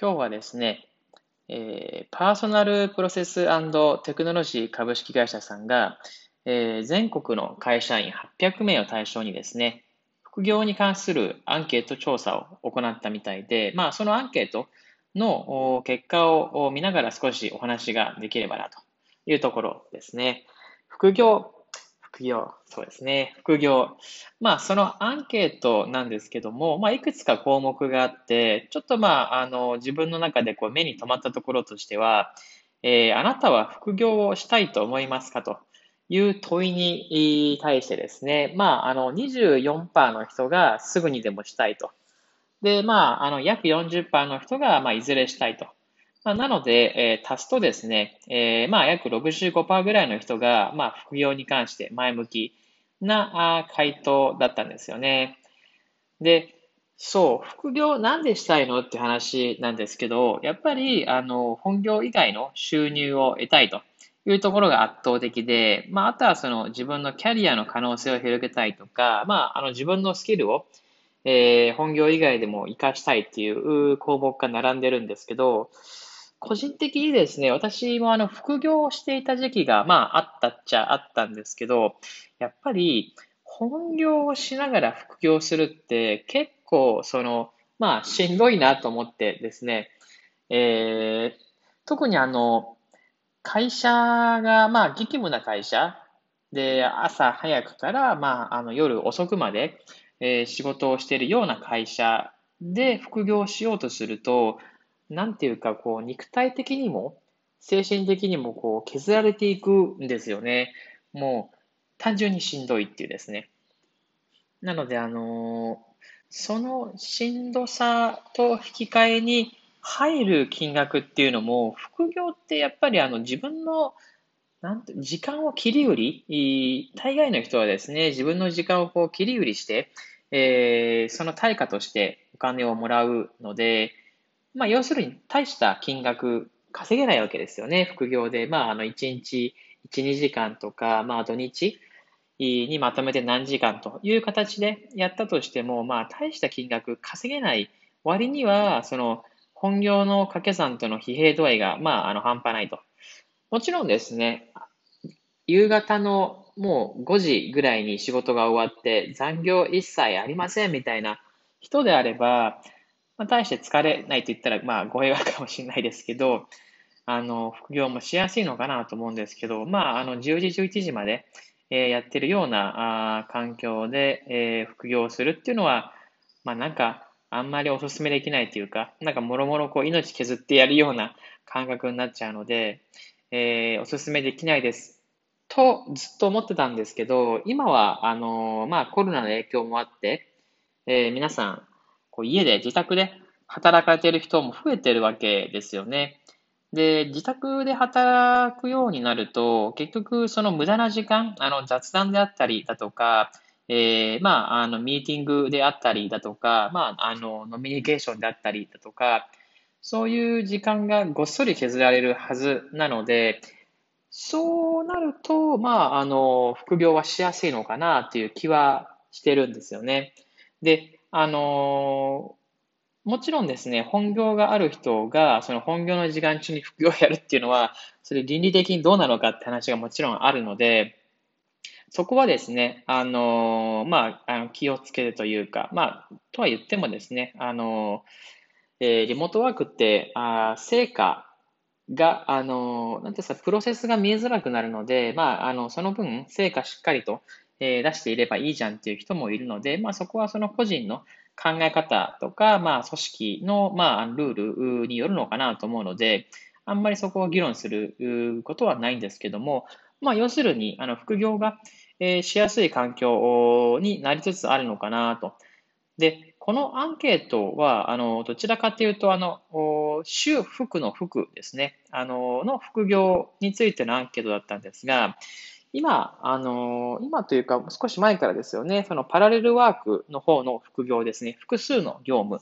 今日はですね、えー、パーソナルプロセステクノロジー株式会社さんが、えー、全国の会社員800名を対象にですね、副業に関するアンケート調査を行ったみたいで、まあ、そのアンケートの結果を見ながら少しお話ができればなというところですね。副業業、そうですね。副業。まあ、そのアンケートなんですけども、まあ、いくつか項目があって、ちょっとまあ、あの、自分の中でこう目に留まったところとしては、えー、あなたは副業をしたいと思いますかという問いに対してですね、まあ、あの、24%の人がすぐにでもしたいと。で、まあ、あの、約40%の人が、まあ、いずれしたいと。まあ、なので、えー、足すとですね、えー、まあ、約65%ぐらいの人が、まあ、副業に関して前向きなあ回答だったんですよね。で、そう、副業なんでしたいのって話なんですけど、やっぱり、あの、本業以外の収入を得たいというところが圧倒的で、まあ、あとはその自分のキャリアの可能性を広げたいとか、まあ、あの自分のスキルを、えー、本業以外でも活かしたいっていう項目が並んでるんですけど、個人的にですね、私もあの副業をしていた時期が、まあ、あったっちゃあったんですけど、やっぱり本業をしながら副業するって結構、その、まあ、しんどいなと思ってですね、えー、特にあの、会社が、まあ、激務な会社で、朝早くから、まあ、あの、夜遅くまで、えー、仕事をしているような会社で副業しようとすると、なんていうか、こう、肉体的にも、精神的にも、こう、削られていくんですよね。もう、単純にしんどいっていうですね。なので、あのそのしんどさと引き換えに入る金額っていうのも、副業ってやっぱりあの自分のなんて時間を切り売り、大概の人はですね、自分の時間をこう切り売りして、えー、その対価としてお金をもらうので、まあ、要するに大した金額稼げないわけですよね、副業で。まあ、あの、1日1、2時間とか、まあ、土日にまとめて何時間という形でやったとしても、まあ、大した金額稼げない割には、その、本業の掛け算との疲弊度合いが、まあ、あの、半端ないと。もちろんですね、夕方のもう5時ぐらいに仕事が終わって残業一切ありませんみたいな人であれば、まあ、大して疲れないと言ったら、まあ、語弊があるかもしれないですけど、あの、副業もしやすいのかなと思うんですけど、まあ、あの、10時、11時まで、えー、やってるようなあ環境で、えー、副業するっていうのは、まあ、なんか、あんまりお勧めできないというか、なんか、もろもろこう、命削ってやるような感覚になっちゃうので、えー、お勧めできないです。と、ずっと思ってたんですけど、今は、あのまあ、コロナの影響もあって、えー、皆さん、こう家で自宅で働かれている人も増えてるわけですよね。で、自宅で働くようになると、結局その無駄な時間、あの雑談であったりだとか、えー、まあ、あの、ミーティングであったりだとか、まあ、あの、ノミニケーションであったりだとか、そういう時間がごっそり削られるはずなので、そうなると、まあ、あの、副業はしやすいのかなっていう気はしてるんですよね。で、あのもちろんですね、本業がある人が、その本業の時間中に副業をやるっていうのは、それ倫理的にどうなのかって話がもちろんあるので、そこはですね、あのまあ、あの気をつけるというか、まあ、とは言ってもですね、あのえー、リモートワークって、あ成果が、あのなんていうか、プロセスが見えづらくなるので、まあ、あの、その分、成果しっかりと、え出していればいいじゃんっていう人もいるので、まあ、そこはその個人の考え方とか、まあ、組織の、まあ、ルールによるのかなと思うので、あんまりそこを議論することはないんですけども、まあ、要するに、あの、副業が、えしやすい環境になりつつあるのかなと。で、このアンケートは、あの、どちらかというと、あの、主副の副ですね、あの、の副業についてのアンケートだったんですが、今、あの、今というか少し前からですよね、そのパラレルワークの方の副業ですね、複数の業務。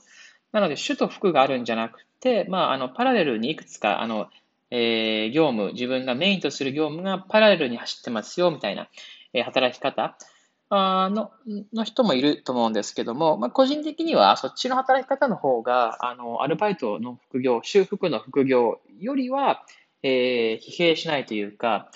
なので、主と副があるんじゃなくて、まあ、あの、パラレルにいくつか、あの、えー、業務、自分がメインとする業務がパラレルに走ってますよ、みたいな、えー、働き方あのの人もいると思うんですけども、まあ、個人的にはそっちの働き方の方が、あの、アルバイトの副業、修復の副業よりは、えー、疲弊しないというか、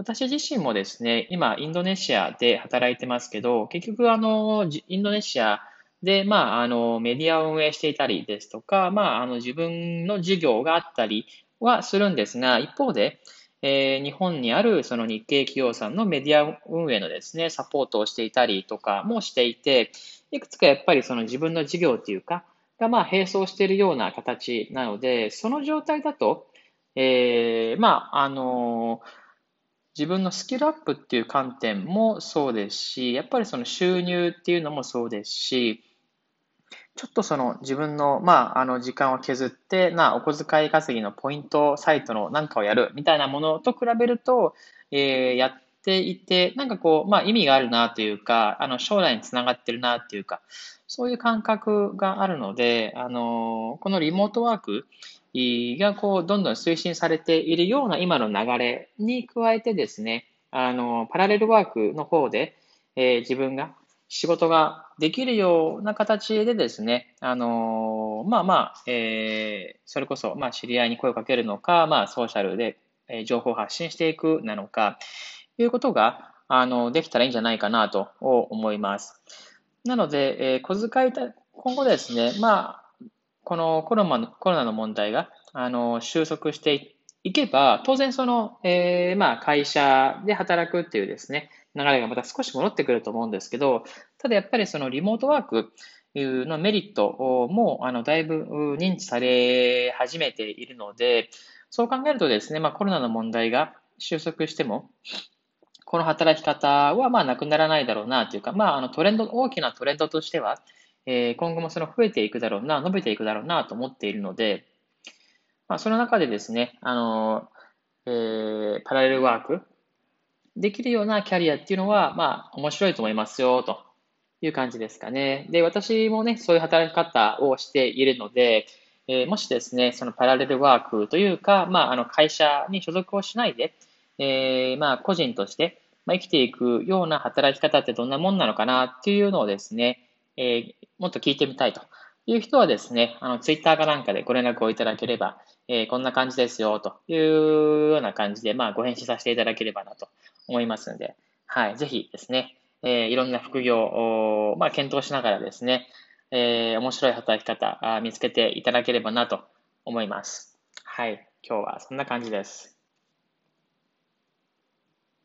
私自身もですね、今、インドネシアで働いてますけど、結局、あの、インドネシアで、まあ、あの、メディアを運営していたりですとか、まあ、あの、自分の事業があったりはするんですが、一方で、えー、日本にあるその日系企業さんのメディア運営のですね、サポートをしていたりとかもしていて、いくつかやっぱりその自分の事業というか、がまあ並走しているような形なので、その状態だと、えー、まあ、あの自分のスキルアップっていう観点もそうですし、やっぱりその収入っていうのもそうですし、ちょっとその自分の、まあ、あの時間を削って、な、お小遣い稼ぎのポイントサイトのなんかをやるみたいなものと比べると、えー、やっていて、なんかこう、まあ意味があるなというか、あの将来につながってるなっていうか、そういう感覚があるので、あの、このリモートワークがこう、どんどん推進されているような今の流れに加えてですね、あの、パラレルワークの方で、えー、自分が仕事ができるような形でですね、あのまあまあ、えー、それこそ、まあ、知り合いに声をかけるのか、まあ、ソーシャルで、情報を発信していくなのか、いうことが、あの、できたらいいんじゃないかなと思います。なので、えー、小遣い、今後ですね、まあ、このコロナのコロナの問題が、あの、収束していけば、当然その、えー、まあ、会社で働くっていうですね、流れがまた少し戻ってくると思うんですけど、ただやっぱりそのリモートワークのメリットもあのだいぶ認知され始めているので、そう考えるとですね、まあ、コロナの問題が収束しても、この働き方はまあなくならないだろうなというか、まあ、あのトレンド、大きなトレンドとしては、えー、今後もその増えていくだろうな、伸びていくだろうなと思っているので、まあ、その中でですね、あの、えー、パラレルワークできるようなキャリアっていうのは、まあ、面白いと思いますよ、という感じですかね。で、私もね、そういう働き方をしているので、えー、もしですね、そのパラレルワークというか、まあ、あの会社に所属をしないで、えー、まあ、個人として、まあ、生きていくような働き方ってどんなもんなのかなっていうのをですね、えー、もっと聞いてみたいという人はですね、あの、ツイッターかなんかでご連絡をいただければ、えー、こんな感じですよ、というような感じで、まあ、ご返信させていただければなと思いますので、はい、ぜひですね、えー、いろんな副業を、まあ、検討しながらですね、えー、面白い働き方あ見つけていただければなと思います。はい、今日はそんな感じです。